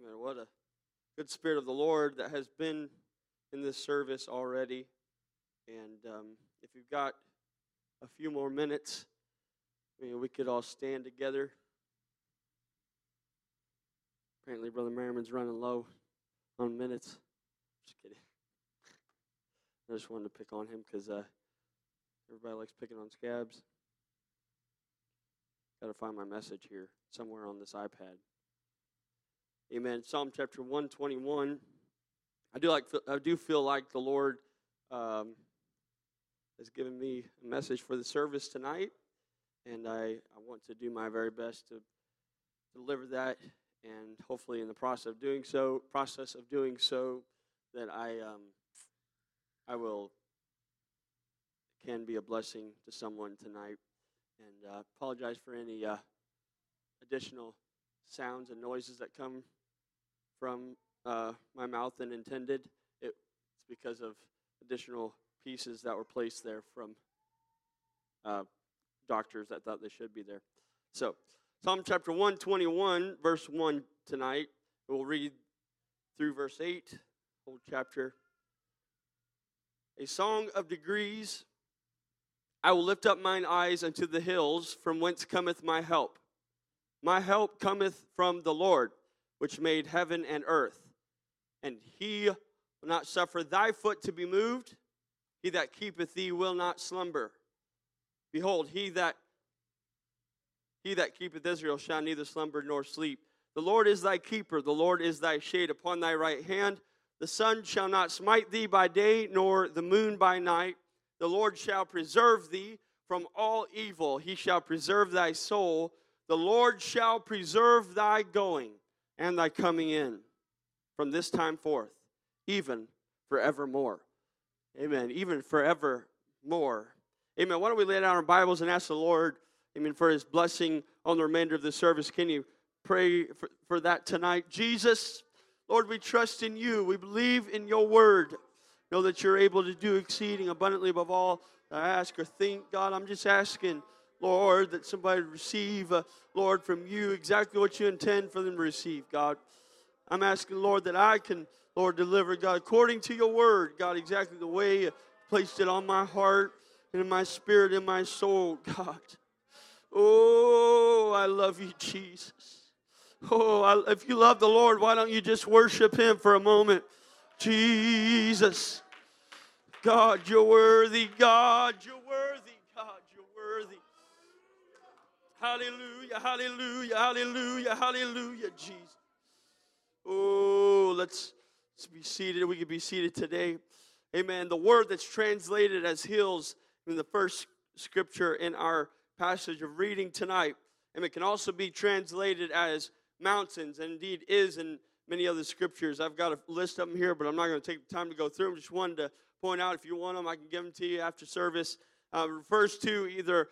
Amen. What a good spirit of the Lord that has been in this service already. And um, if you've got a few more minutes, I mean, we could all stand together. Apparently, Brother Merriman's running low on minutes. Just kidding. I just wanted to pick on him because uh, everybody likes picking on scabs. Got to find my message here somewhere on this iPad. Amen. Psalm chapter 121. I do like I do feel like the Lord um, has given me a message for the service tonight, and I, I want to do my very best to deliver that, and hopefully in the process of doing so, process of doing so, that I um, I will can be a blessing to someone tonight, and uh, apologize for any uh, additional sounds and noises that come from uh, my mouth than intended. It's because of additional pieces that were placed there from uh, doctors that thought they should be there. So, Psalm chapter 121, verse 1 tonight. We'll read through verse 8, whole chapter. A song of degrees. I will lift up mine eyes unto the hills, from whence cometh my help. My help cometh from the Lord which made heaven and earth. And he will not suffer thy foot to be moved. He that keepeth thee will not slumber. Behold, he that he that keepeth Israel shall neither slumber nor sleep. The Lord is thy keeper, the Lord is thy shade upon thy right hand. The sun shall not smite thee by day, nor the moon by night. The Lord shall preserve thee from all evil. He shall preserve thy soul. The Lord shall preserve thy going and thy coming in from this time forth, even forevermore. Amen. Even forevermore. Amen. Why don't we lay down our Bibles and ask the Lord, amen, for his blessing on the remainder of the service? Can you pray for, for that tonight? Jesus, Lord, we trust in you. We believe in your word. Know that you're able to do exceeding abundantly above all I ask or think. God, I'm just asking Lord, that somebody receive, uh, Lord, from you exactly what you intend for them to receive, God. I'm asking, Lord, that I can, Lord, deliver, God, according to your word, God, exactly the way you placed it on my heart and in my spirit, in my soul, God. Oh, I love you, Jesus. Oh, I, if you love the Lord, why don't you just worship him for a moment? Jesus. God, you're worthy. God, you're worthy. God, you're worthy. Hallelujah, hallelujah, hallelujah, hallelujah, Jesus. Oh, let's, let's be seated. We can be seated today. Amen. The word that's translated as hills in the first scripture in our passage of reading tonight, and it can also be translated as mountains, and indeed is in many other scriptures. I've got a list of them here, but I'm not going to take the time to go through them. Just wanted to point out if you want them, I can give them to you after service. Uh, refers to either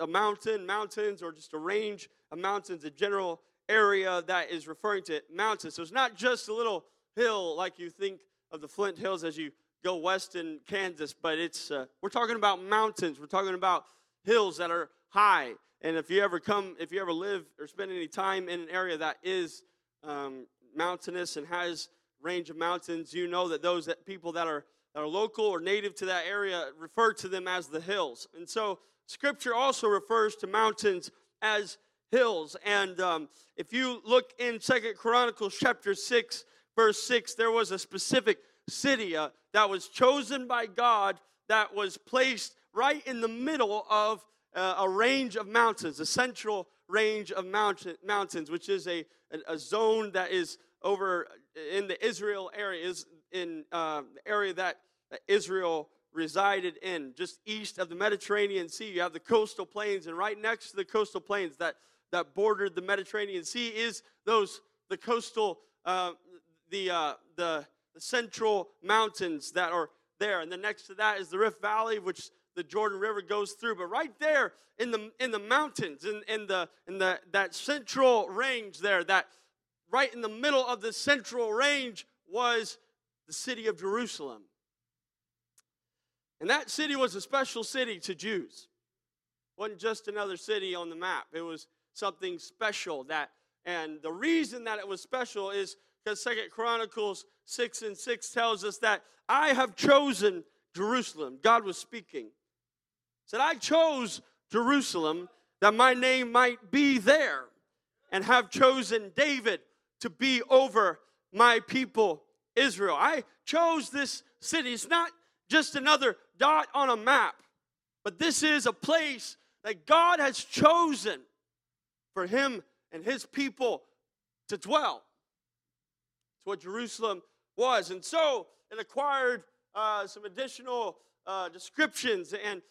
a mountain, mountains, or just a range of mountains, a general area that is referring to mountains. So it's not just a little hill like you think of the Flint Hills as you go west in Kansas, but it's uh, we're talking about mountains. We're talking about hills that are high. And if you ever come, if you ever live or spend any time in an area that is um, mountainous and has range of mountains, you know that those that people that are that are local or native to that area refer to them as the hills. And so Scripture also refers to mountains as hills. And um, if you look in Second Chronicles chapter 6, verse 6, there was a specific city uh, that was chosen by God that was placed right in the middle of uh, a range of mountains, a central range of mountain, mountains, which is a, a, zone that is over in the Israel area, is in uh, the area that Israel resided in, just east of the Mediterranean Sea. You have the coastal plains, and right next to the coastal plains that, that bordered the Mediterranean Sea is those the coastal, uh, the, uh, the the central mountains that are there, and then next to that is the Rift Valley, which the Jordan River goes through. But right there in the in the mountains, in, in the in the that central range there, that right in the middle of the central range was the city of Jerusalem. And that city was a special city to Jews. It wasn't just another city on the map. It was something special that And the reason that it was special is because Second Chronicles 6 and 6 tells us that I have chosen Jerusalem. God was speaking. Said, I chose Jerusalem that my name might be there, and have chosen David to be over my people Israel. I chose this city. It's not just another dot on a map, but this is a place that God has chosen for him and his people to dwell. It's what Jerusalem was. And so it acquired uh, some additional uh, descriptions, and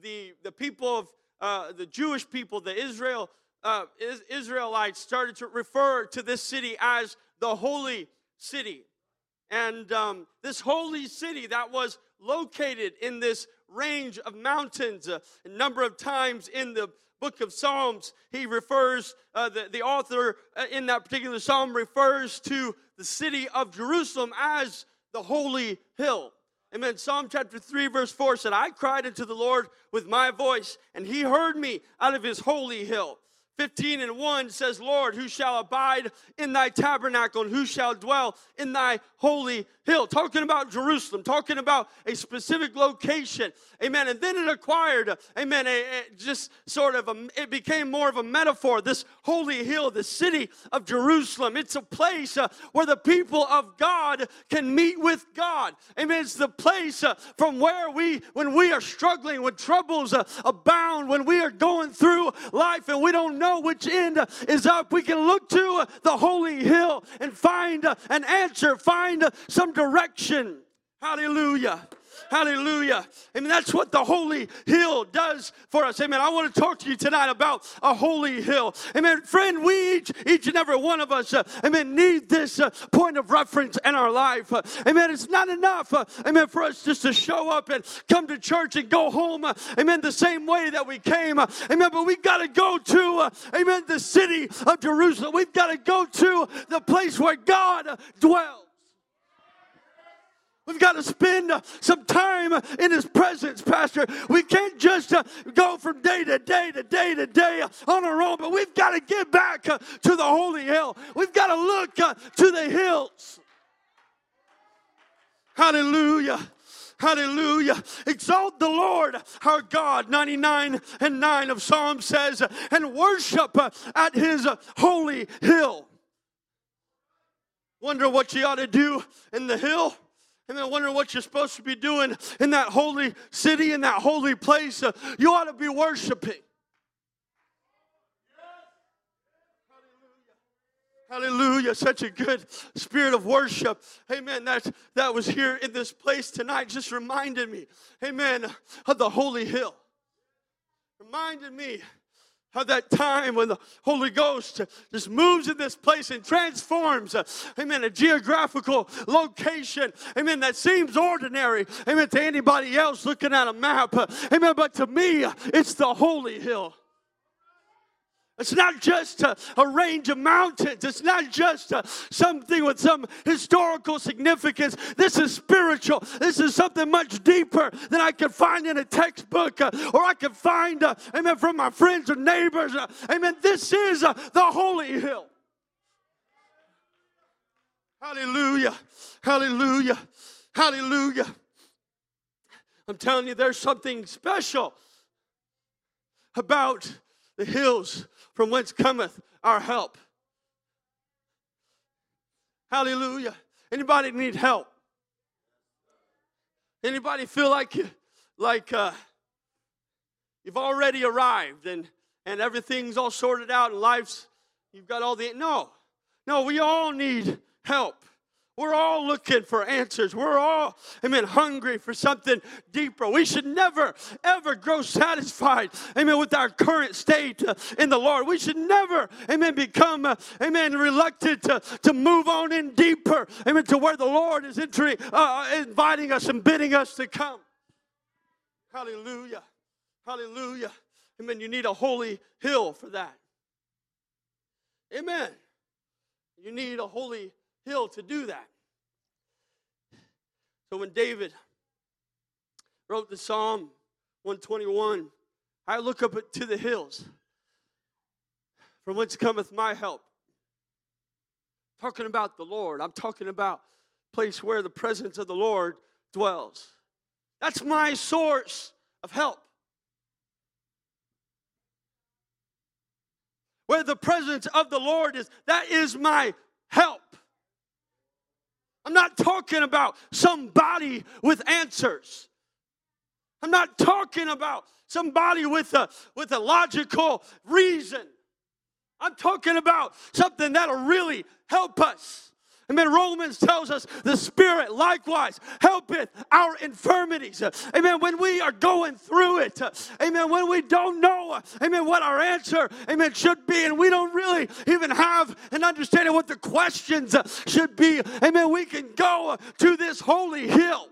the, the people of uh, the Jewish people, the Israel uh, Israelites, started to refer to this city as the holy city. And um, this holy city that was located in this range of mountains, uh, a number of times in the book of Psalms, he refers, uh, the, the author uh, in that particular psalm refers to the city of Jerusalem as the holy hill. Amen. Psalm chapter 3, verse 4 said, I cried unto the Lord with my voice, and he heard me out of his holy hill. 15 and 1 says, Lord, who shall abide in thy tabernacle and who shall dwell in thy holy hill? Talking about Jerusalem, talking about a specific location. Amen. And then it acquired, amen, a, a, just sort of, a, it became more of a metaphor. This holy hill, the city of Jerusalem, it's a place uh, where the people of God can meet with God. Amen. It's the place uh, from where we, when we are struggling, when troubles uh, abound, when we are going through life and we don't know which end is up, we can look to the holy hill and find an answer, find some direction. Hallelujah. Hallelujah. I mean, that's what the holy hill does for us. Amen. I want to talk to you tonight about a holy hill. Amen. Friend, we each, each and every one of us, uh, amen, need this uh, point of reference in our life. Uh, amen. It's not enough, uh, amen, for us just to show up and come to church and go home, uh, amen, the same way that we came. Uh, amen. But we've got to go to, amen, the city of Jerusalem. We've got to go to the place where God dwells. We've got to spend uh, some time in His presence, Pastor. We can't just uh, go from day to day to day to day on our own, but we've got to get back uh, to the holy hill. We've got to look to the hills. Hallelujah. Hallelujah. Exalt the Lord our God. 99 and 9 of Psalm says, and worship at his holy hill. Wonder what you ought to do in the hill? And then wondering what you're supposed to be doing in that holy city, in that holy place, uh, you ought to be worshiping. Hallelujah. Such a good spirit of worship. Amen. That, that was here in this place tonight just reminded me, amen, of the holy hill. Reminded me of that time when the Holy Ghost just moves in this place and transforms, uh, amen, a geographical location, amen, that seems ordinary, amen, to anybody else looking at a map, uh, amen, but to me, it's the Holy Hill. It's not just a, a, range of mountains. It's not just a, something with some historical significance. This is spiritual. This is something much deeper than I can find in a textbook uh, or I can find, uh, amen, from my friends or neighbors. Uh, amen. This is uh, the holy hill. Hallelujah. Hallelujah. Hallelujah. I'm telling you, there's something special about the hills from whence cometh our help. Hallelujah. Anybody need help? Anybody feel like you, like uh, you've already arrived and and everything's all sorted out and life's you've got all the no no we all need help we're all looking for answers. We're all, amen, hungry for something deeper. We should never, ever grow satisfied, amen, with our current state uh, in the Lord. We should never, amen, become, uh, amen, reluctant to, to move on in deeper, amen, to where the Lord is entering, uh, inviting us and bidding us to come. Hallelujah. Hallelujah. Amen. You need a holy hill for that. Amen. You need a holy hill to do that. So when David wrote the Psalm 121, I look up to the hills from whence cometh my help. talking about the Lord. I'm talking about place where the presence of the Lord dwells. That's my source of help. Where the presence of the Lord is, that is my help. I'm not talking about somebody with answers. I'm not talking about somebody with a, with a logical reason. I'm talking about something that'll really help us. Amen. Romans tells us the Spirit likewise helpeth our infirmities. Amen. When we are going through it, amen. When we don't know, amen, what our answer, amen, should be, and we don't really even have an understanding what the questions should be, amen, we can go to this holy hill.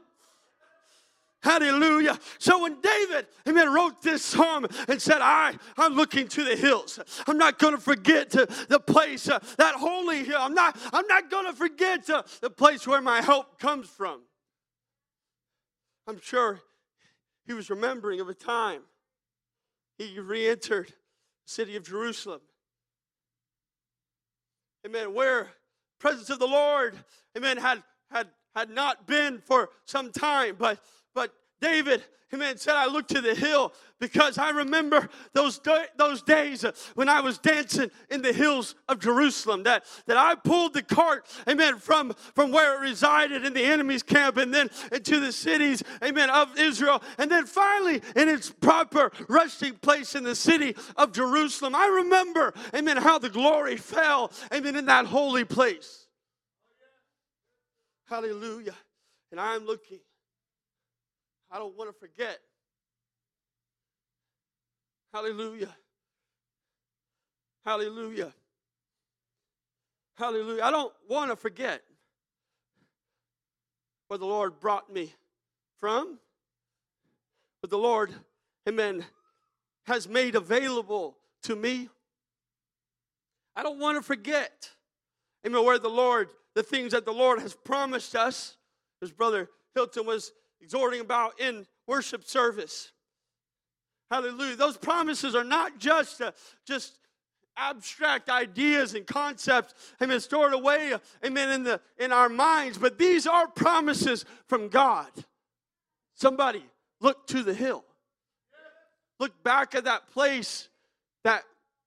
Hallelujah. So when David, amen, wrote this psalm and said, I, I'm looking to the hills. I'm not going to forget the place, uh, that holy hill. I'm not, I'm not going to forget uh, the place where my help comes from. I'm sure he was remembering of a time he re-entered the city of Jerusalem. Amen. Where presence of the Lord, amen, had had had not been for some time, but but David, amen, said, I look to the hill because I remember those, those days when I was dancing in the hills of Jerusalem. That, that I pulled the cart, amen, from, from where it resided in the enemy's camp and then into the cities, amen, of Israel. And then finally in its proper resting place in the city of Jerusalem. I remember, amen, how the glory fell, amen, in that holy place. Hallelujah. And I'm looking I don't want to forget. Hallelujah. Hallelujah. Hallelujah. I don't want to forget where the Lord brought me from, but the Lord, amen, has made available to me. I don't want to forget, amen, where the Lord, the things that the Lord has promised us. His brother Hilton was exhorting about in worship service. Hallelujah. Those promises are not just uh, just abstract ideas and concepts, amen, stored away, amen, in the in our minds, but these are promises from God. Somebody look to the hill. Look back at that place that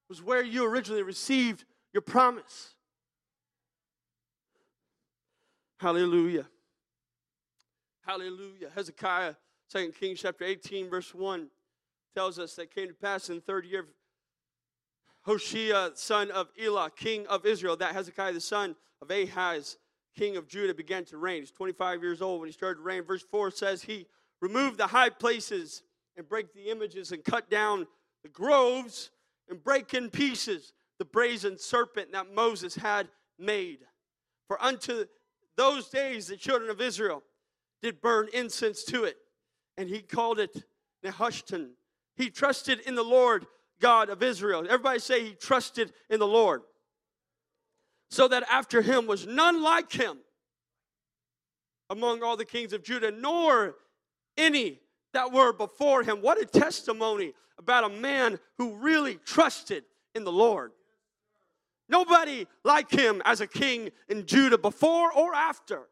was where you originally received your promise. Hallelujah. Hallelujah. Hezekiah, 2 Kings chapter 18, verse 1, tells us that came to pass in the third year of Hoshea, son of Elah, king of Israel, that Hezekiah, the son of Ahaz, king of Judah, began to reign. He's 25 years old when he started to reign. Verse 4 says, He removed the high places and break the images and cut down the groves and break in pieces the brazen serpent that Moses had made. For unto those days the children of Israel did burn incense to it, and he called it Nehushtan. He trusted in the Lord God of Israel. Everybody say he trusted in the Lord. So that after him was none like him among all the kings of Judah, nor any that were before him. What a testimony about a man who really trusted in the Lord. Nobody like him as a king in Judah before or after.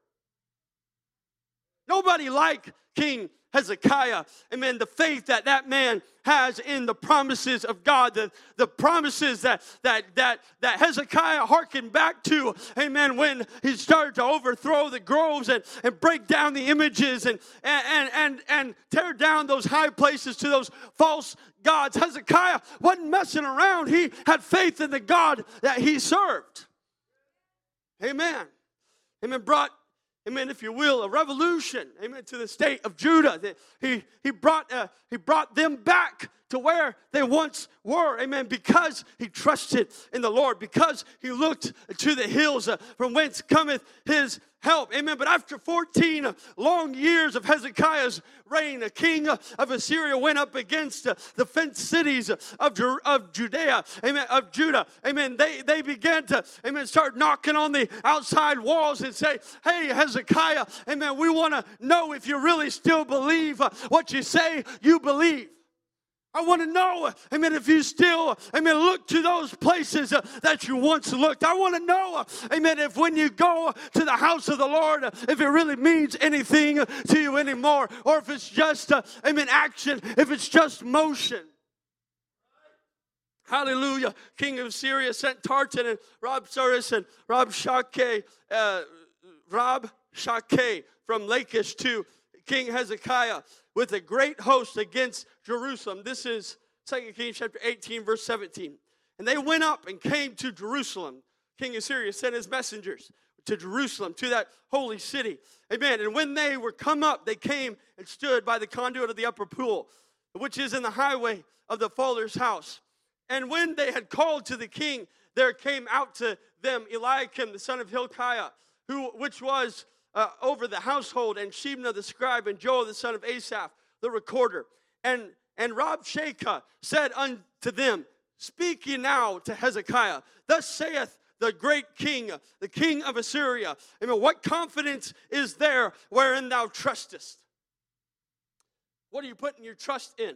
Nobody like King Hezekiah. Amen. The faith that that man has in the promises of God, the, the promises that, that, that, that Hezekiah hearkened back to. Amen. When he started to overthrow the groves and, and break down the images and, and, and, and tear down those high places to those false gods. Hezekiah wasn't messing around. He had faith in the God that he served. Amen. Amen. Brought amen, if you will, a revolution, amen, to the state of Judah. He, he, brought, uh, he brought them back to where they once were, amen, because he trusted in the Lord, because he looked to the hills uh, from whence cometh his help. Amen. But after 14 long years of Hezekiah's reign, the king of Assyria went up against the fenced cities of, of Judea, amen, of Judah. Amen. They, they began to, amen, start knocking on the outside walls and say, hey, Hezekiah, amen, we want to know if you really still believe what you say you believe. I want to know, amen, if you still, amen, look to those places uh, that you once looked. I want to know, amen, if when you go to the house of the Lord, uh, if it really means anything to you anymore, or if it's just, uh, amen, action, if it's just motion. Hallelujah. King of Syria sent Tartan and Rob Rabsaris and Rabshakeh, uh, Rab Shakeh from Lachish to King Hezekiah with a great host against Jerusalem. This is 2 Kings chapter 18, verse 17. And they went up and came to Jerusalem. King of Syria sent his messengers to Jerusalem, to that holy city. Amen. And when they were come up, they came and stood by the conduit of the upper pool, which is in the highway of the Fuller's house. And when they had called to the king, there came out to them Eliakim, the son of Hilkiah, who which was uh, over the household, and Shebna the scribe, and Joel the son of Asaph the recorder. And, and Rabshakeh said unto them, Speak ye now to Hezekiah. Thus saith the great king, the king of Assyria. Amen. What confidence is there wherein thou trustest? What are you putting your trust in?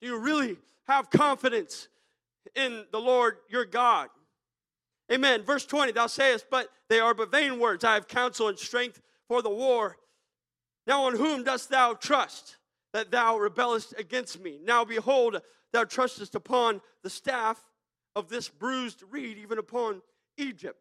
Do you really have confidence in the Lord your God? Amen. Verse 20, thou sayest, but they are but vain words. I have counsel and strength for the war. Now on whom dost thou trust that thou rebellest against me? Now behold, thou trustest upon the staff of this bruised reed, even upon Egypt,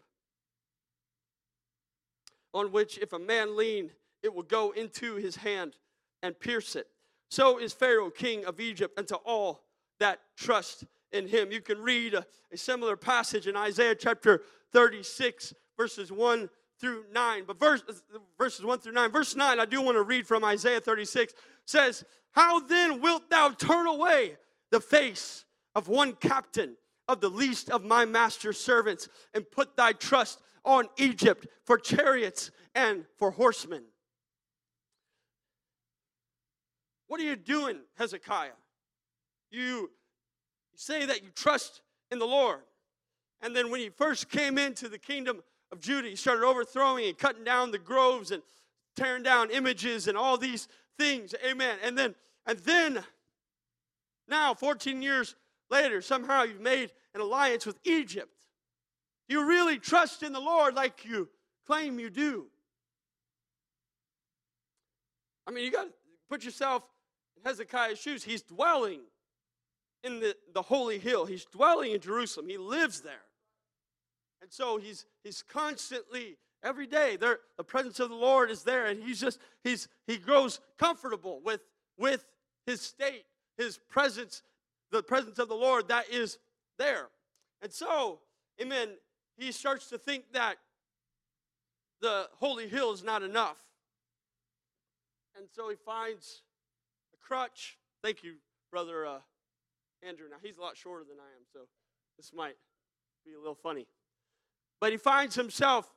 on which if a man lean, it will go into his hand and pierce it. So is Pharaoh, king of Egypt, unto all that trust in him. You can read a, a similar passage in Isaiah chapter 36, verses 1 through 9. But verse, verses 1 through 9. Verse 9, I do want to read from Isaiah 36, says, How then wilt thou turn away the face of one captain of the least of my master's servants and put thy trust on Egypt for chariots and for horsemen? What are you doing, Hezekiah? You you say that you trust in the Lord. And then when he first came into the kingdom of Judah, he started overthrowing and cutting down the groves and tearing down images and all these things. Amen. And then, and then now, 14 years later, somehow you've made an alliance with Egypt. You really trust in the Lord like you claim you do. I mean, you got to put yourself in Hezekiah's shoes. He's dwelling in the, the holy hill. He's dwelling in Jerusalem. He lives there. And so he's he's constantly every day there the presence of the Lord is there and he's just he's he grows comfortable with with his state, his presence, the presence of the Lord that is there. And so, amen, he starts to think that the holy hill is not enough. And so he finds a crutch. Thank you, brother uh, Andrew. Now, he's a lot shorter than I am, so this might be a little funny. But he finds himself,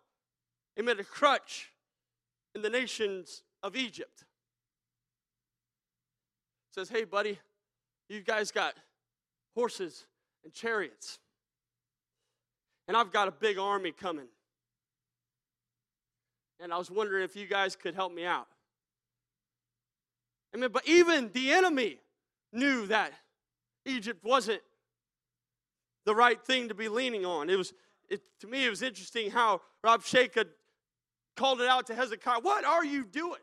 amid a crutch in the nations of Egypt. Says, hey, buddy, you guys got horses and chariots. And I've got a big army coming. And I was wondering if you guys could help me out. I mean, but even the enemy knew that Egypt wasn't the right thing to be leaning on. It was, it, to me, it was interesting how Rabshakeh called it out to Hezekiah. What are you doing?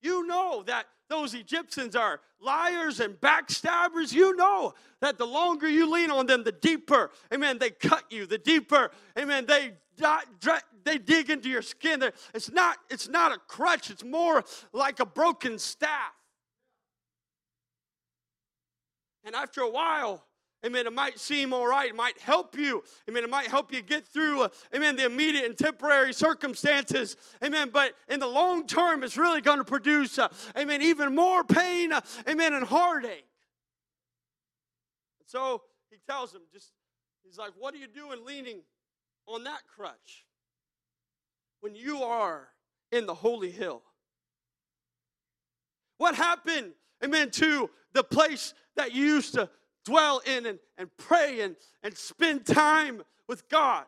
You know that those Egyptians are liars and backstabbers. You know that the longer you lean on them, the deeper, amen, they cut you, the deeper, amen, they they dig into your skin. It's not, it's not a crutch, it's more like a broken staff. And after a while, Amen. It might seem all right. It might help you. Amen. It might help you get through, uh, amen, the immediate and temporary circumstances. Amen. But in the long term, it's really going to produce, uh, amen, even more pain, uh, amen, and heartache. So he tells him, just, he's like, what are you doing leaning on that crutch when you are in the holy hill? What happened, amen, to the place that you used to dwell in and, and pray and, and spend time with God.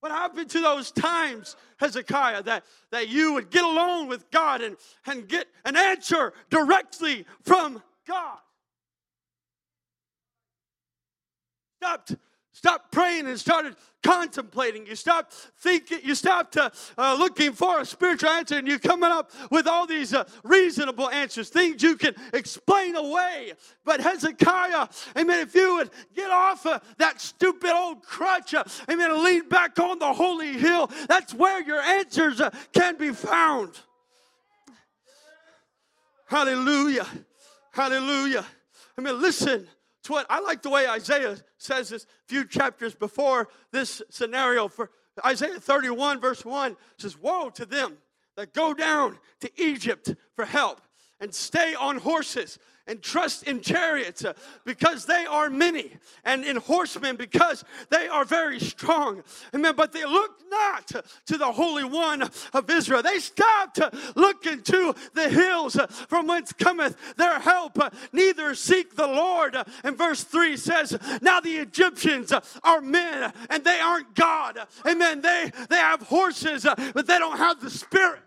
What happened to those times, Hezekiah, that, that you would get alone with God and, and get an answer directly from God. Stopped stopped praying and started contemplating. You stop thinking, you stopped uh, looking for a spiritual answer, and you're coming up with all these uh, reasonable answers, things you can explain away. But Hezekiah, amen, if you would get off that stupid old crutch, uh, amen, and lean back on the holy hill, that's where your answers uh, can be found. Hallelujah. Hallelujah. I mean, listen to what I like the way Isaiah says this few chapters before this scenario. For Isaiah 31, verse 1 says, Woe to them that go down to Egypt for help and stay on horses and trust in chariots uh, because they are many and in horsemen because they are very strong. Amen. But they looked not to the Holy One of Israel. They stopped looking to the hills uh, from whence cometh their help. Uh, neither seek the Lord. Uh, and verse 3 says, Now the Egyptians are men and they aren't God. Amen. They, they have horses, but they don't have the Spirit.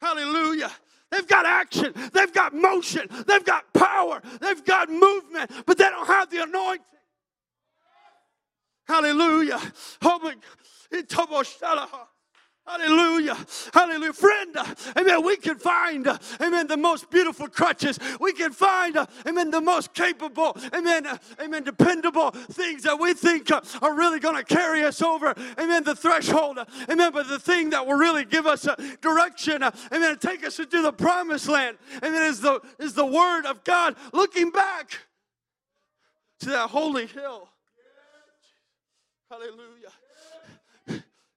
Hallelujah. They've got action, they've got motion, they've got power, they've got movement, but they don't have the anointing. Hallelujah. Oh Hallelujah. Hallelujah. Friend, amen, we can find, amen, the most beautiful crutches. We can find, amen, the most capable, amen, amen, dependable things that we think are really going to carry us over, amen, the threshold, amen, but the thing that will really give us uh, direction, amen, take us into the promised land, amen, is the, is the word of God looking back to that holy hill. Hallelujah.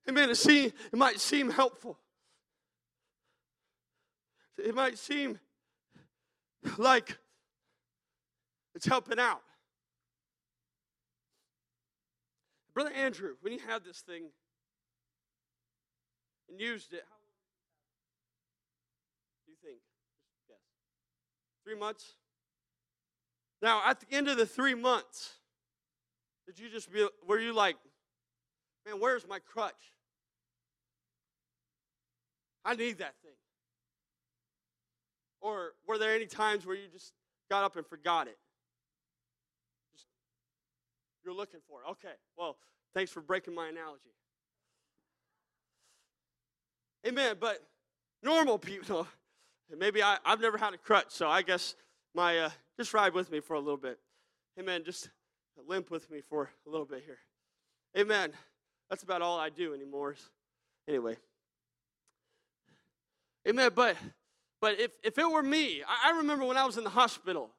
Amen. It, seem, it might seem helpful. It might seem like it's helping out. Brother Andrew, when you had this thing and used it, how do you think? Yes. Three months? Now, at the end of the three months, did you just be, were you like, man, where's my crutch? I need that thing. Or were there any times where you just got up and forgot it? Just, you're looking for it. Okay, well, thanks for breaking my analogy. Amen. But normal people, maybe I, I've never had a crutch, so I guess my, uh, just ride with me for a little bit. Amen. Just limp with me for a little bit here. Amen. That's about all I do anymore. Anyway. Amen. But but if, if it were me, I, I remember when I was in the hospital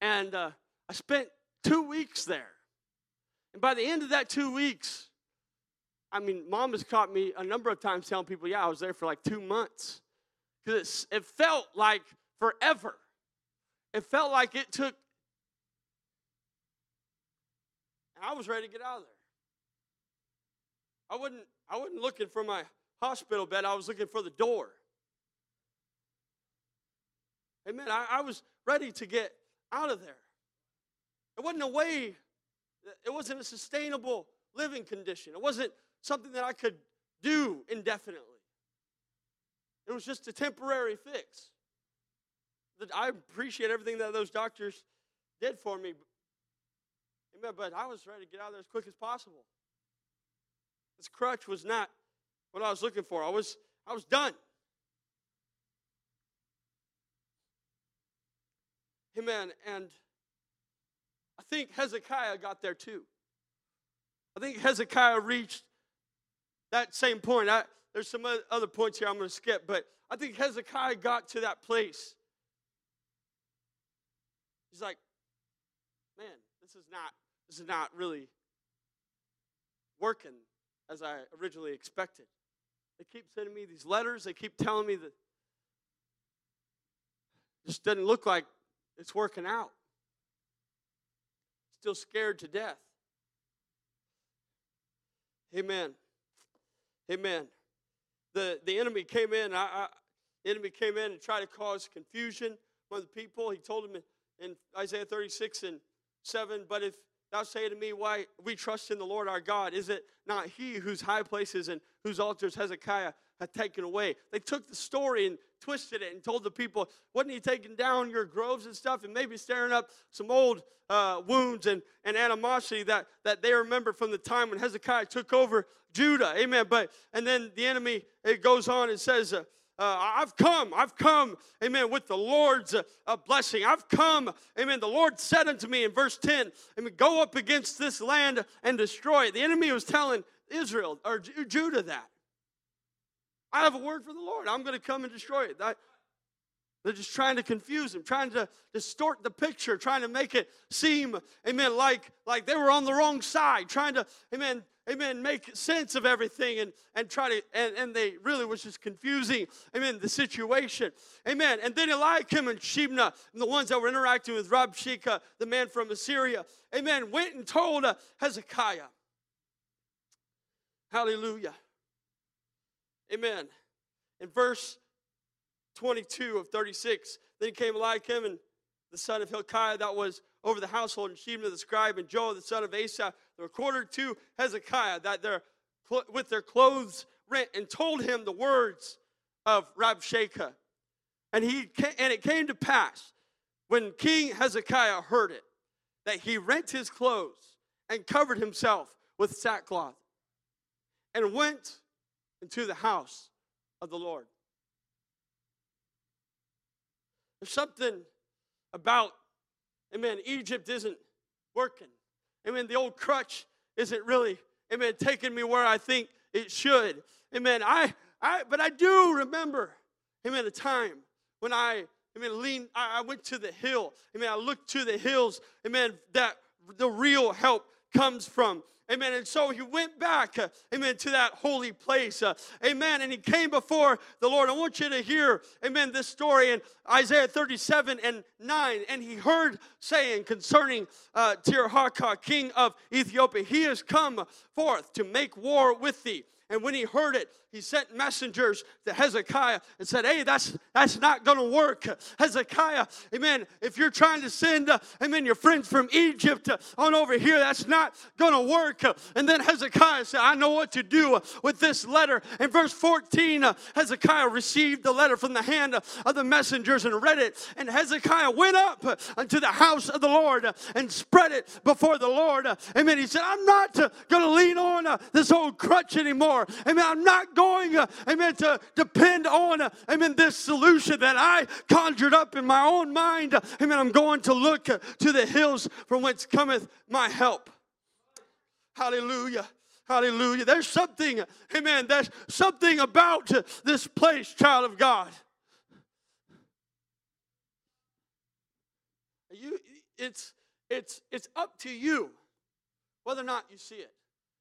and uh, I spent two weeks there. And by the end of that two weeks, I mean, mom has caught me a number of times telling people, yeah, I was there for like two months. Because it felt like forever. It felt like it took. And I was ready to get out of there. I wasn't, I wasn't looking for my hospital bed, I was looking for the door. Amen. I, I was ready to get out of there. It wasn't a way, it wasn't a sustainable living condition. It wasn't something that I could do indefinitely. It was just a temporary fix. I appreciate everything that those doctors did for me. Amen. But I was ready to get out of there as quick as possible. This crutch was not what I was looking for. I was I was done. Amen. And I think Hezekiah got there too. I think Hezekiah reached that same point. I, there's some other points here I'm going to skip, but I think Hezekiah got to that place. He's like, man, this is not this is not really working as I originally expected. They keep sending me these letters. They keep telling me that just doesn't look like it's working out. Still scared to death. Amen. Amen. The, the enemy came in. I, I, enemy came in and tried to cause confusion among the people. He told them in, in Isaiah 36 and 7, But if thou say to me, Why we trust in the Lord our God, is it not he whose high places and whose altars Hezekiah had taken away. They took the story and twisted it and told the people, wasn't he taking down your groves and stuff and maybe stirring up some old uh, wounds and, and animosity that, that they remember from the time when Hezekiah took over Judah. Amen. But and then the enemy it goes on and says, uh, uh, I've come, I've come, amen, with the Lord's uh, blessing. I've come, amen. The Lord said unto me in verse 10, amen, go up against this land and destroy it. The enemy was telling Israel or Judah that. I have a word for the Lord. I'm going to come and destroy it. They're just trying to confuse him, trying to distort the picture, trying to make it seem, amen, like, like they were on the wrong side, trying to, amen, amen, make sense of everything and, and try to, and, and they really was just confusing, amen, the situation. Amen. And then Eliakim and Shebna, and the ones that were interacting with Rabshakeh, the man from Assyria, amen, went and told uh, Hezekiah. Hallelujah. Amen. In verse 22 of 36. Then came Eliakim and the son of Hilkiah that was over the household, and Shebna the scribe, and Joel the son of Asaph, the recorder to Hezekiah, that they're with their clothes rent, and told him the words of Rabshakeh. And he and it came to pass when King Hezekiah heard it that he rent his clothes and covered himself with sackcloth and went into the house of the Lord. There's something about, amen, Egypt isn't working. Amen, the old crutch isn't really, amen, taking me where I think it should. Amen, I, I but I do remember, amen, a time when I, amen, leaned, I, I went to the hill. Amen, I looked to the hills, amen, that the real help comes from. Amen. And so he went back, uh, amen, to that holy place. Uh, amen. And he came before the Lord. I want you to hear, amen, this story in Isaiah 37 and 9. And he heard saying concerning uh, Tirhakah, king of Ethiopia, he has come forth to make war with thee. And when he heard it, he sent messengers to Hezekiah and said, Hey, that's, that's not going to work. Hezekiah, amen. If you're trying to send, uh, amen, your friends from Egypt uh, on over here, that's not going to work. And then Hezekiah said, I know what to do uh, with this letter. In verse 14, uh, Hezekiah received the letter from the hand uh, of the messengers and read it. And Hezekiah went up uh, unto the house of the Lord and spread it before the Lord. Amen. He said, I'm not going to lean on this old crutch anymore. Amen. I'm not going going, uh, amen, to depend on, uh, amen, this solution that I conjured up in my own mind. Amen, I'm going to look uh, to the hills from whence cometh my help. Hallelujah. Hallelujah. There's something, amen, there's something about this place, child of God. You, it's, it's, it's up to you whether or not you see it.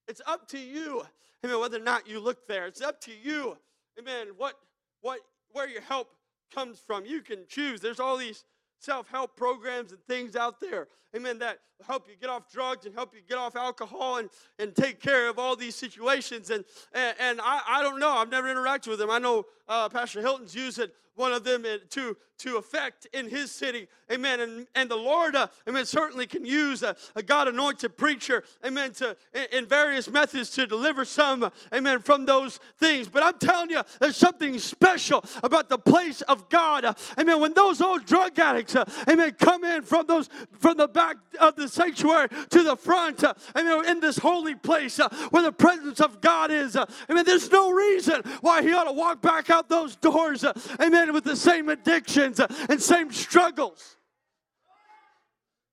It's up to you, amen, whether or not you look there. It's up to you, amen, what, what, where your help comes from. You can choose. There's all these self help programs and things out there, amen, that help you get off drugs and help you get off alcohol and, and take care of all these situations. And, and, and I, I don't know, I've never interacted with them. I know uh, Pastor Hilton's used it one of them to, to effect in his city. Amen. And, and the Lord, uh, amen, certainly can use a, a God anointed preacher, amen, to, in, in, various methods to deliver some, amen, from those things. But I'm telling you, there's something special about the place of God. Uh, amen. When those old drug addicts, uh, amen, come in from those, from the back of the sanctuary to the front, uh, amen, in this holy place uh, where the presence of God is, amen, there's no reason why he ought to walk back out those doors, uh, amen, with the same addictions and same struggles.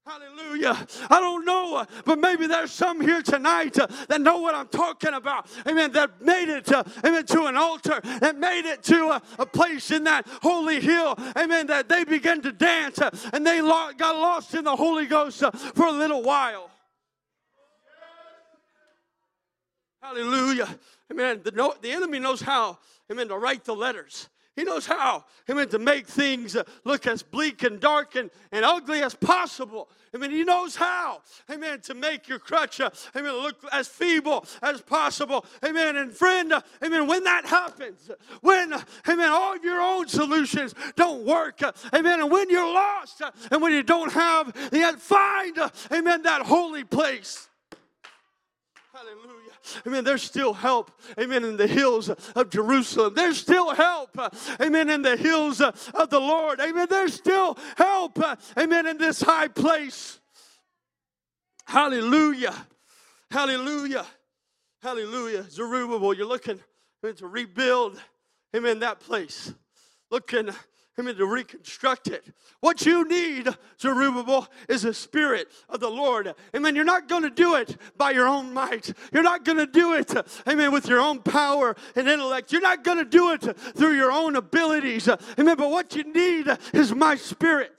Hallelujah. I don't know, but maybe there's some here tonight that know what I'm talking about. Amen. That made it, amen, to an altar, that made it to a, place in that holy hill. Amen. That they began to dance and they got lost in the Holy Ghost for a little while. Hallelujah. Amen. The, the enemy knows how, amen, to write the letters. He knows how, amen, to make things uh, look as bleak and dark and, and ugly as possible. I mean, he knows how, amen, to make your crutch, uh, amen, look as feeble as possible. Amen. And friend, uh, amen, when that happens, when, amen, all your own solutions don't work, uh, amen, and when you're lost, uh, and when you don't have, yet find, uh, amen, that holy place. Hallelujah. Amen. There's still help. Amen. In the hills of Jerusalem. There's still help. Amen. In the hills of the Lord. Amen. There's still help. Amen. In this high place. Hallelujah. Hallelujah. Hallelujah. Zerubbabel, you're looking to rebuild. Amen. That place. Looking Amen, to reconstruct it. What you need, Zerubbabel, is a spirit of the Lord. Amen. You're not going to do it by your own might. You're not going to do it, amen, with your own power and intellect. You're not going to do it through your own abilities. Amen. But what you need is my spirit.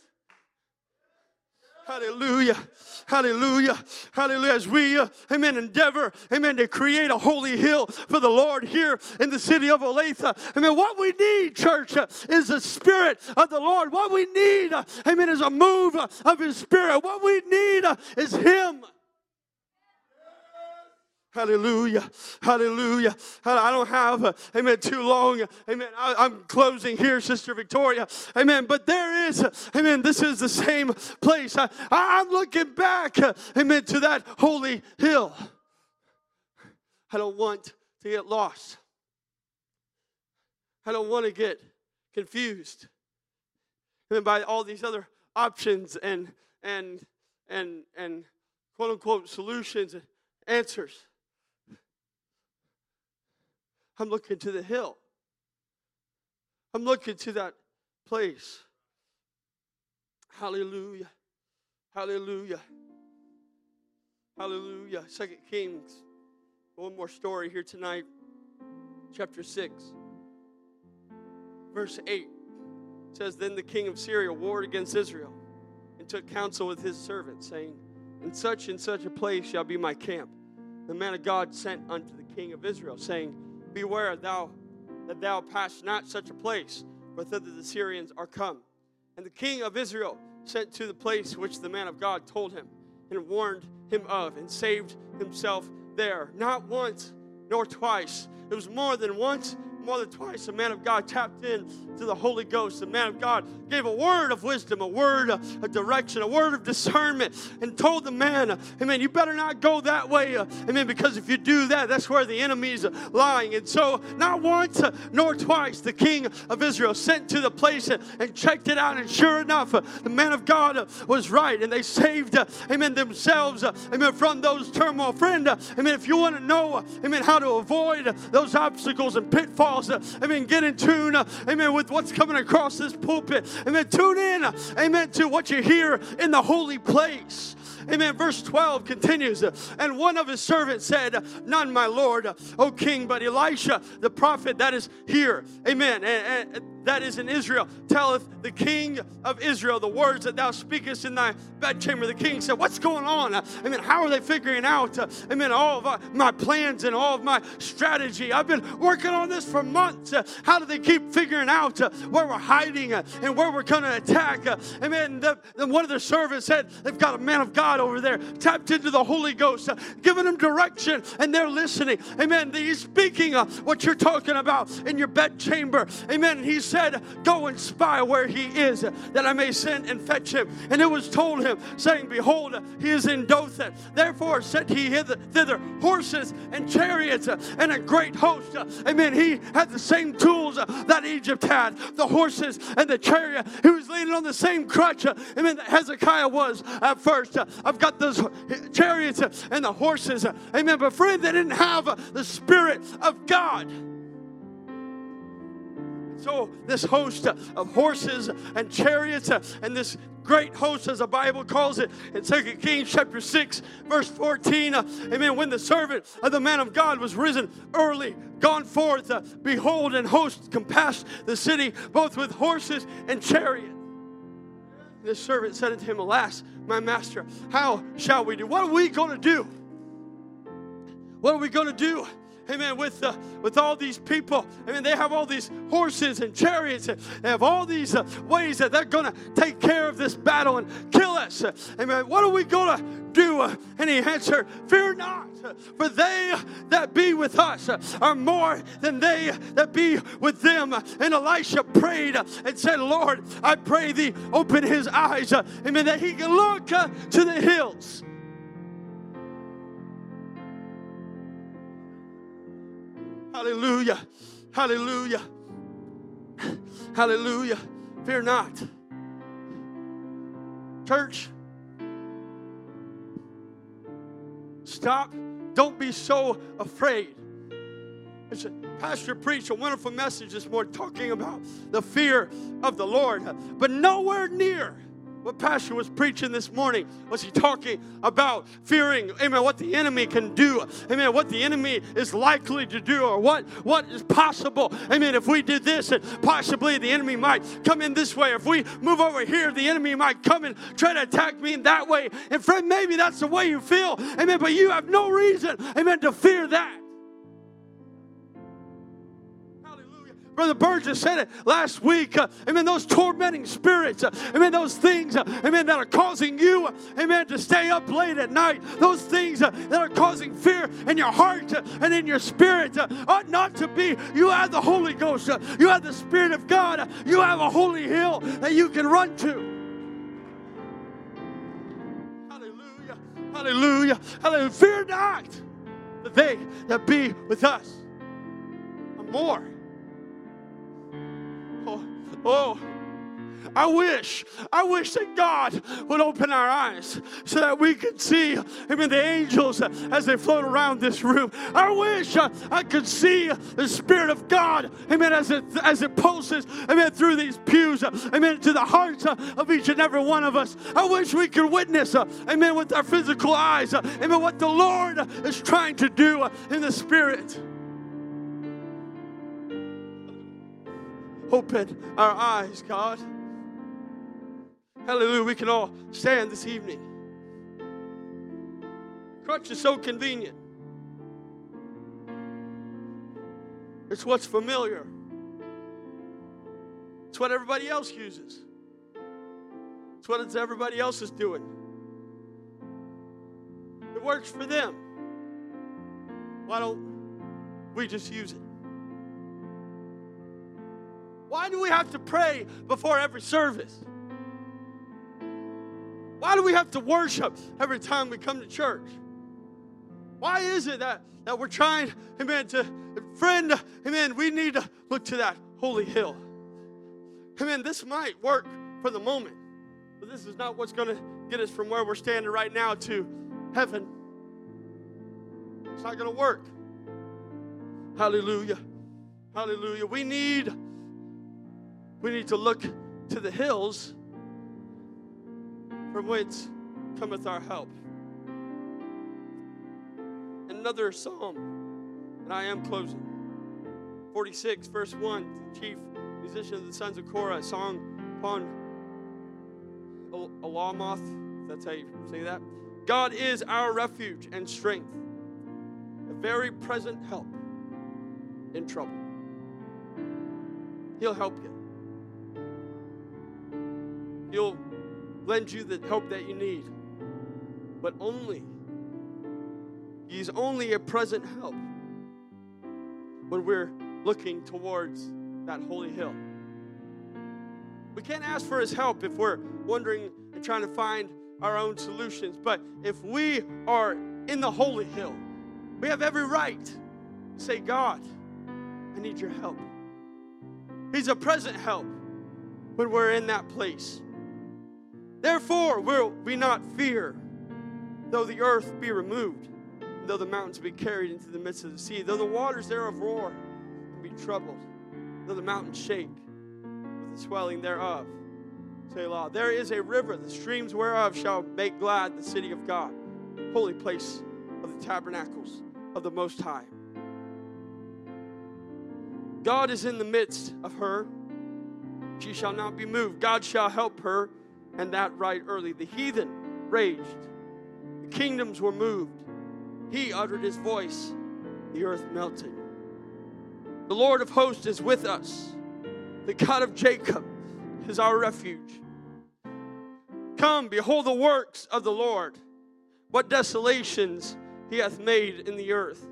Hallelujah. Hallelujah. Hallelujah. As we, uh, amen, endeavor, amen, to create a holy hill for the Lord here in the city of Olathe. Amen. What we need, church, uh, is the Spirit of the Lord. What we need, uh, amen, is a move of His Spirit. What we need uh, is Him. Hallelujah. Hallelujah. I don't have, uh, amen, too long. Amen. I, am closing here, Sister Victoria. Amen. But there is, amen, this is the same place. I, I'm looking back, amen, to that holy hill. I don't want to get lost. I don't want to get confused. Amen, by all these other options and, and, and, and quote unquote solutions and answers. I'm looking to the hill. I'm looking to that place. Hallelujah. Hallelujah. Hallelujah. Second Kings. One more story here tonight. Chapter 6. Verse 8 says, Then the king of Syria warred against Israel and took counsel with his servants, saying, In such and such a place shall be my camp. The man of God sent unto the king of Israel, saying, Beware thou that thou pass not such a place, for thither the Syrians are come. And the king of Israel sent to the place which the man of God told him, and warned him of, and saved himself there. Not once nor twice. It was more than once more than twice, the man of God tapped in to the Holy Ghost. The man of God gave a word of wisdom, a word of direction, a word of discernment, and told the man, Amen, you better not go that way. Uh, amen, because if you do that, that's where the enemy's lying. And so, not once uh, nor twice, the king of Israel sent to the place and checked it out. And sure enough, uh, the man of God was right. And they saved, amen, themselves, amen, from those turmoil. Friend, amen, if you want to know, amen, how to avoid those obstacles and pitfalls, Amen. Get in tune. Amen. With what's coming across this pulpit. Amen. Tune in. Amen. To what you hear in the holy place. Amen. Verse 12 continues. And one of his servants said, None, my Lord, O king, but Elisha, the prophet that is here. Amen. And, and that is in Israel telleth the king of Israel the words that thou speakest in thy bedchamber. The king said, What's going on? I mean, how are they figuring out, uh, I mean, all of my plans and all of my strategy? I've been working on this for months. Uh, how do they keep figuring out uh, where we're hiding and where we're going to attack? Amen. The, the, one of the servants said, They've got a man of God over there tapped into the Holy Ghost, giving them direction, and they're listening. Amen. He's speaking what you're talking about in your bedchamber. Amen. He's said, Go and spy where he is, that I may send and fetch him. And it was told him, saying, Behold, he is in Dothan. Therefore sent he hither, thither horses and chariots and a great host. Amen. He had the same tools that Egypt had the horses and the chariot. He was leaning on the same crutch. Amen. That Hezekiah was at first. I've got those chariots and the horses. Amen. But friend, they didn't have the Spirit of God. So, this host of horses and chariots and this great host, as the Bible calls it in 2 Kings chapter 6, verse 14. amen. When the servant of the man of God was risen early, gone forth, uh, behold, and hosts compassed the city, both with horses and chariots. The servant said unto him, Alas, my master, how shall we do? What are we going to do? What are we going to do? Amen, with, uh, with all these people. I mean, they have all these horses and chariots, and they have all these uh, ways that they're going to take care of this battle and kill us. Amen. What are we going to do? Uh, and he answered, Fear not, uh, for they that be with us uh, are more than they that be with them. And Elisha prayed and said, Lord, I pray thee, open his eyes, amen, that he can look to the hills Hallelujah. Hallelujah. Hallelujah. Fear not. Church, stop. Don't be so afraid. It's a, Pastor preached a wonderful message this morning talking about the fear of the Lord, but nowhere near what Pastor was preaching this morning was he talking about fearing, amen, what the enemy can do, amen, what the enemy is likely to do, or what, what is possible, amen. If we did this, and possibly the enemy might come in this way. If we move over here, the enemy might come and try to attack me in that way. And friend, maybe that's the way you feel, amen, but you have no reason, amen, to fear that. Brother Burgess said it last week. Uh, amen. Those tormenting spirits. Uh, amen. Those things. Uh, amen. That are causing you. Amen. To stay up late at night. Those things that are causing fear in your heart and in your spirit ought not to be. You have the Holy Ghost. you have the Spirit of God. you have a holy hill that you can run to. Hallelujah. Hallelujah. Hallelujah. Fear not that they that be with us more Oh. I wish, I wish that God would open our eyes so that we could see, amen, the angels as they float around this room. I wish uh, I could see the Spirit of God, amen, as it, as it pulses, amen, through these pews, amen, to the hearts of each and every one of us. I wish we could witness, uh, amen, with our physical eyes, uh, amen, what the Lord is trying to do in the Spirit. Open our eyes, God. Hallelujah. We can all stand this evening. Crutch is so convenient. It's what's familiar. It's what everybody else uses. It's what everybody else is doing. It works for them. Why don't we just use it? Why do we have to pray before every service? Why do we have to worship every time we come to church? Why is it that, that we're trying, amen, to, friend, amen, we need to look to that holy hill. Amen, this might work for the moment, but this is not what's going to get us from where we're standing right now to heaven. It's not going to work. Hallelujah. Hallelujah. We need we need to look to the hills from whence cometh our help. Another psalm, and I am closing. 46, verse 1, the chief musician of the sons of Korah, a song upon Alamoth, that's how you say that. God is our refuge and strength, a very present help in trouble. He'll help you. He'll lend you the help that you need. But only, He's only a present help when we're looking towards that holy hill. We can't ask for His help if we're wondering and trying to find our own solutions. But if we are in the holy hill, we have every right to say, God, I need your help. He's a present help when we're in that place. Therefore will we not fear, though the earth be removed, though the mountains be carried into the midst of the sea, though the waters thereof roar and be troubled, though the mountains shake with the swelling thereof. Selah. There is a river, the streams whereof shall make glad the city of God, holy place of the tabernacles of the Most High. God is in the midst of her. She shall not be moved. God shall help her and that right early. The heathen raged, the kingdoms were moved. He uttered his voice, the earth melted. The Lord of hosts is with us, the God of Jacob is our refuge. Come, behold the works of the Lord, what desolations he hath made in the earth.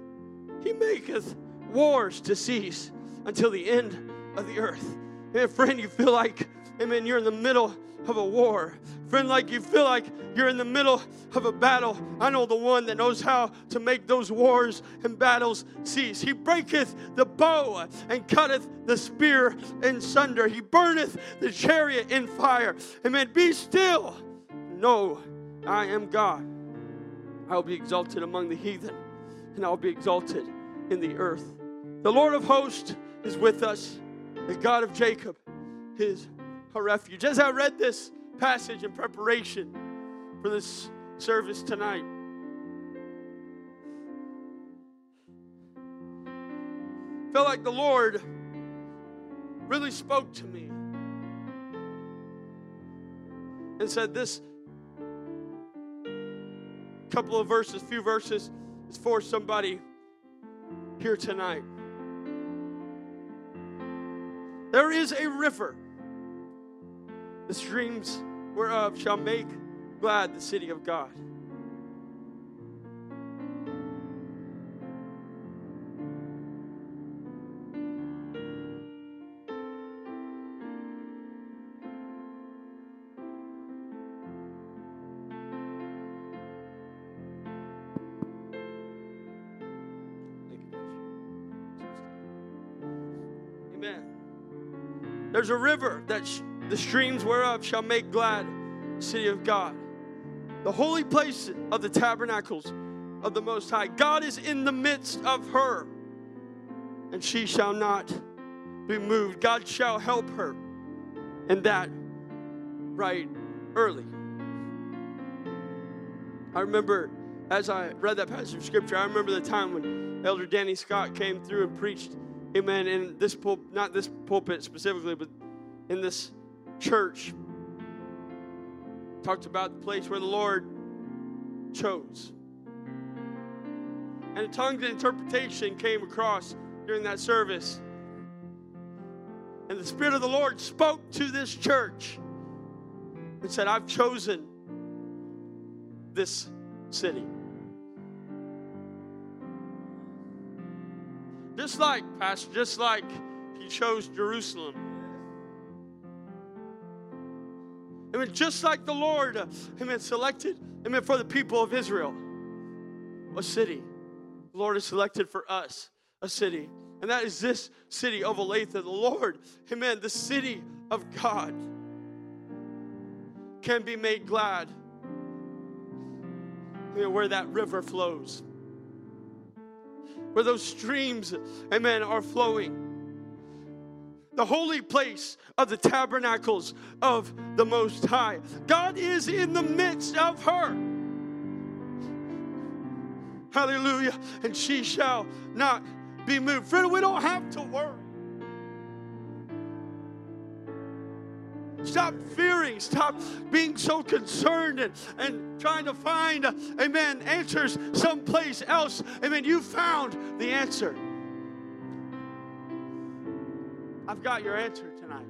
He maketh wars to cease until the end of the earth. And friend, you feel like amen, you're in the middle of a war. Friend, like you feel like you're in the middle of a battle, I know the one that knows how to make those wars and battles cease. He breaketh the bow and cutteth the spear in sunder. He burneth the chariot in fire. Amen. Be still. Know I am God. I will be exalted among the heathen, and I will be exalted in the earth. The Lord of hosts is with us, the God of Jacob is a refuge. As I read this passage in preparation for this service tonight, felt like the Lord really spoke to me and said, This couple of verses, few verses, is for somebody here tonight. There is a river, the streams whereof shall make glad the city of God. Amen. There's a river that sh- the streams whereof shall make glad city of God, the holy place of the tabernacles of the Most High. God is in the midst of her, and she shall not be moved. God shall help her, and that right early. I remember as I read that passage of scripture, I remember the time when Elder Danny Scott came through and preached, amen, in this pulpit, not this pulpit specifically, but in this church. Talked about the place where the Lord chose. And a tongues and interpretation came across during that service. And the Spirit of the Lord spoke to this church and said, I've chosen this city. Just like, Pastor, just like he chose Jerusalem. Amen. Just like the Lord, amen, selected, amen, for the people of Israel, a city. The Lord has selected for us a city. And that is this city of Olathe. The Lord, amen, the city of God can be made glad amen, where that river flows, where those streams, amen, are flowing the holy place of the tabernacles of the Most High. God is in the midst of her. Hallelujah. And she shall not be moved. Friend, we don't have to worry. Stop fearing. Stop being so concerned and, and trying to find, uh, amen, answers someplace else. Amen. You found the answer. I've got your answer tonight.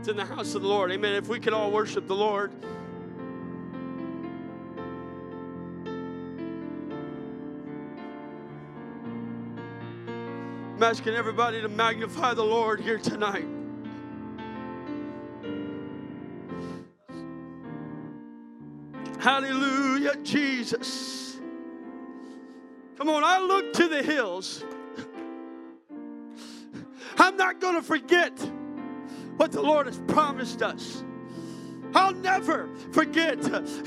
It's in the house of the Lord. Amen. If we could all worship the Lord. I'm asking everybody to magnify the Lord here tonight. Hallelujah, Jesus. Come on, I look to the hills. Not going to forget what the Lord has promised us. I'll never forget,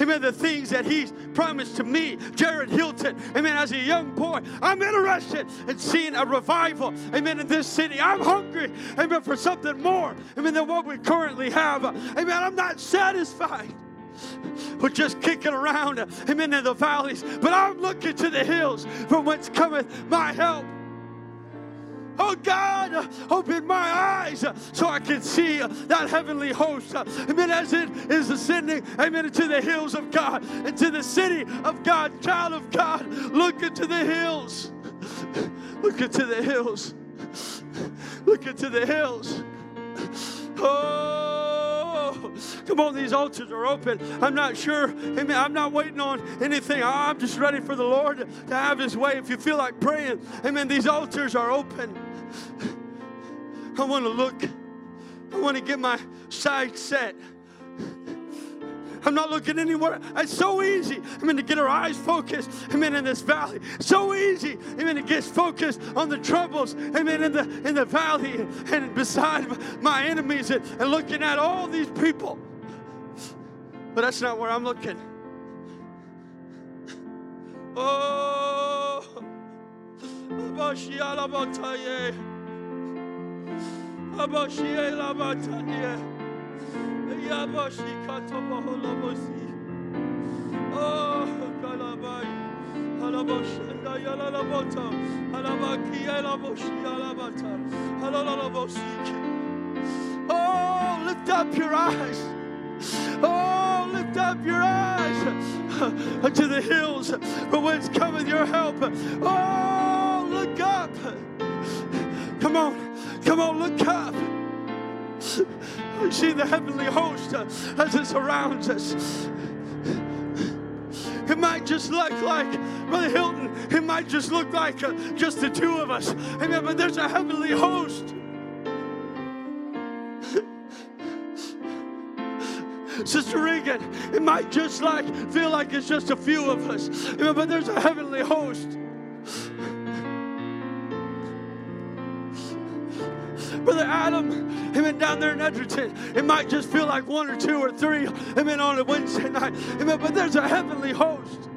amen, the things that He's promised to me, Jared Hilton, amen, as a young boy. I'm interested in seeing a revival, amen, in this city. I'm hungry, amen, for something more, amen, than what we currently have. Amen, I'm not satisfied with just kicking around, amen, in the valleys, but I'm looking to the hills from whence cometh my help. Oh God, open my eyes so I can see that heavenly host. Amen. As it is ascending, amen, into the hills of God, into the city of God, child of God. Look into the hills. Look into the hills. Look into the hills. Oh, come on, these altars are open. I'm not sure. Amen. I'm not waiting on anything. I'm just ready for the Lord to have His way. If you feel like praying, amen, these altars are open. I want to look I want to get my sight set. I'm not looking anywhere. It's so easy. I mean, to get our eyes focused. Amen. In in this valley, so easy. Amen. To get focused on the troubles. Amen. In the in the valley and beside my enemies and, and looking at all these people. But that's not where I'm looking. Katabaholavosi. Oh, Yalalabota. Alabaki. Oh, lift up your eyes. Oh, lift up your eyes unto the hills from whence cometh your help. Oh. Come on, come on, look up. We see the heavenly host as it surrounds us. It might just look like, Brother Hilton, it might just look like uh, just the two of us. Amen. But there's a heavenly host. Sister Regan, it might just like feel like it's just a few of us, Amen, but there's a heavenly host. Brother Adam, amen, down there in Edgerton, it might just feel like one or two or three, amen, on a Wednesday night, amen, but there's a heavenly host.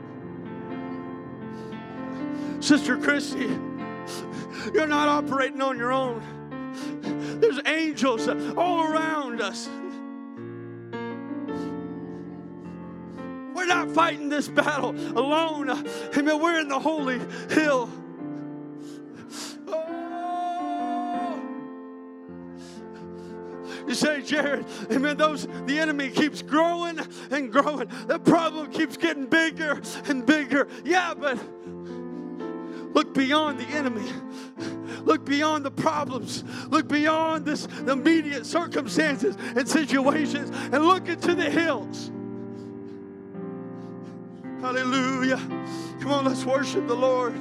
Sister Christy, you're not operating on your own. There's angels all around us. We're not fighting this battle alone. Amen. We're in the holy hill. You say, Jared, amen, those the enemy keeps growing and growing. The problem keeps getting bigger and bigger. Yeah, but look beyond the enemy. Look beyond the problems. Look beyond this the immediate circumstances and situations and look into the hills. Hallelujah. Come on, let's worship the Lord.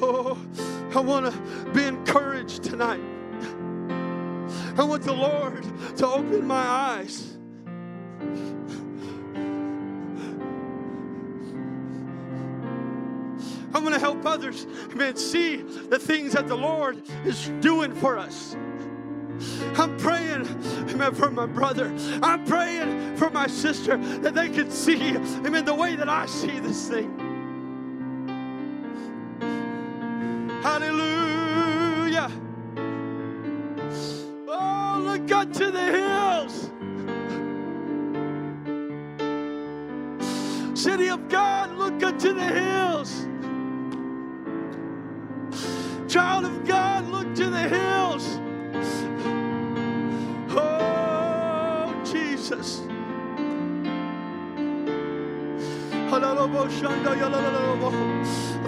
Oh, I want to be encouraged tonight. I want the Lord to open my eyes. I want to help others, man, see the things that the Lord is doing for us. I'm praying, amen, for my brother. I'm praying for my sister that they can see, amen, the way that I see this thing. Hallelujah. To the hills. City of God, look unto the hills. Child of God, look to the hills. Oh, Jesus.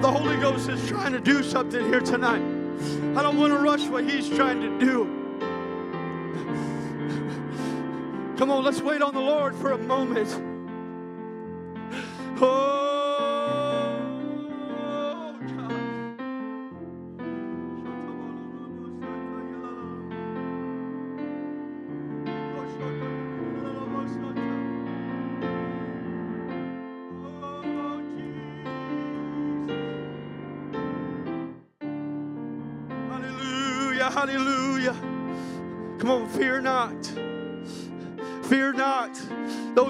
The Holy Ghost is trying to do something here tonight. I don't want to rush what He's trying to do. Come on, let's wait on the Lord for a moment. Oh,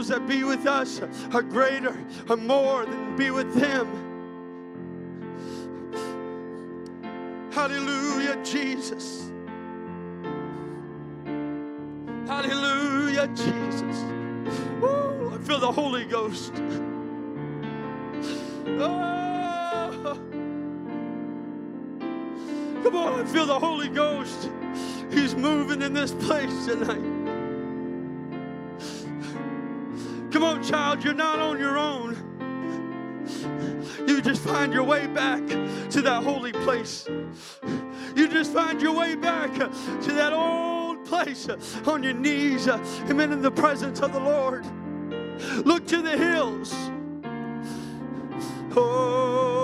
Those that be with us are greater, are more than be with them. Hallelujah, Jesus. Hallelujah, Jesus. Woo, I feel the Holy Ghost. Oh. Come on, I feel the Holy Ghost. He's moving in this place tonight. Come on, child, you're not on your own. You just find your way back to that holy place. You just find your way back to that old place on your knees, amen, in the presence of the Lord. Look to the hills. Oh,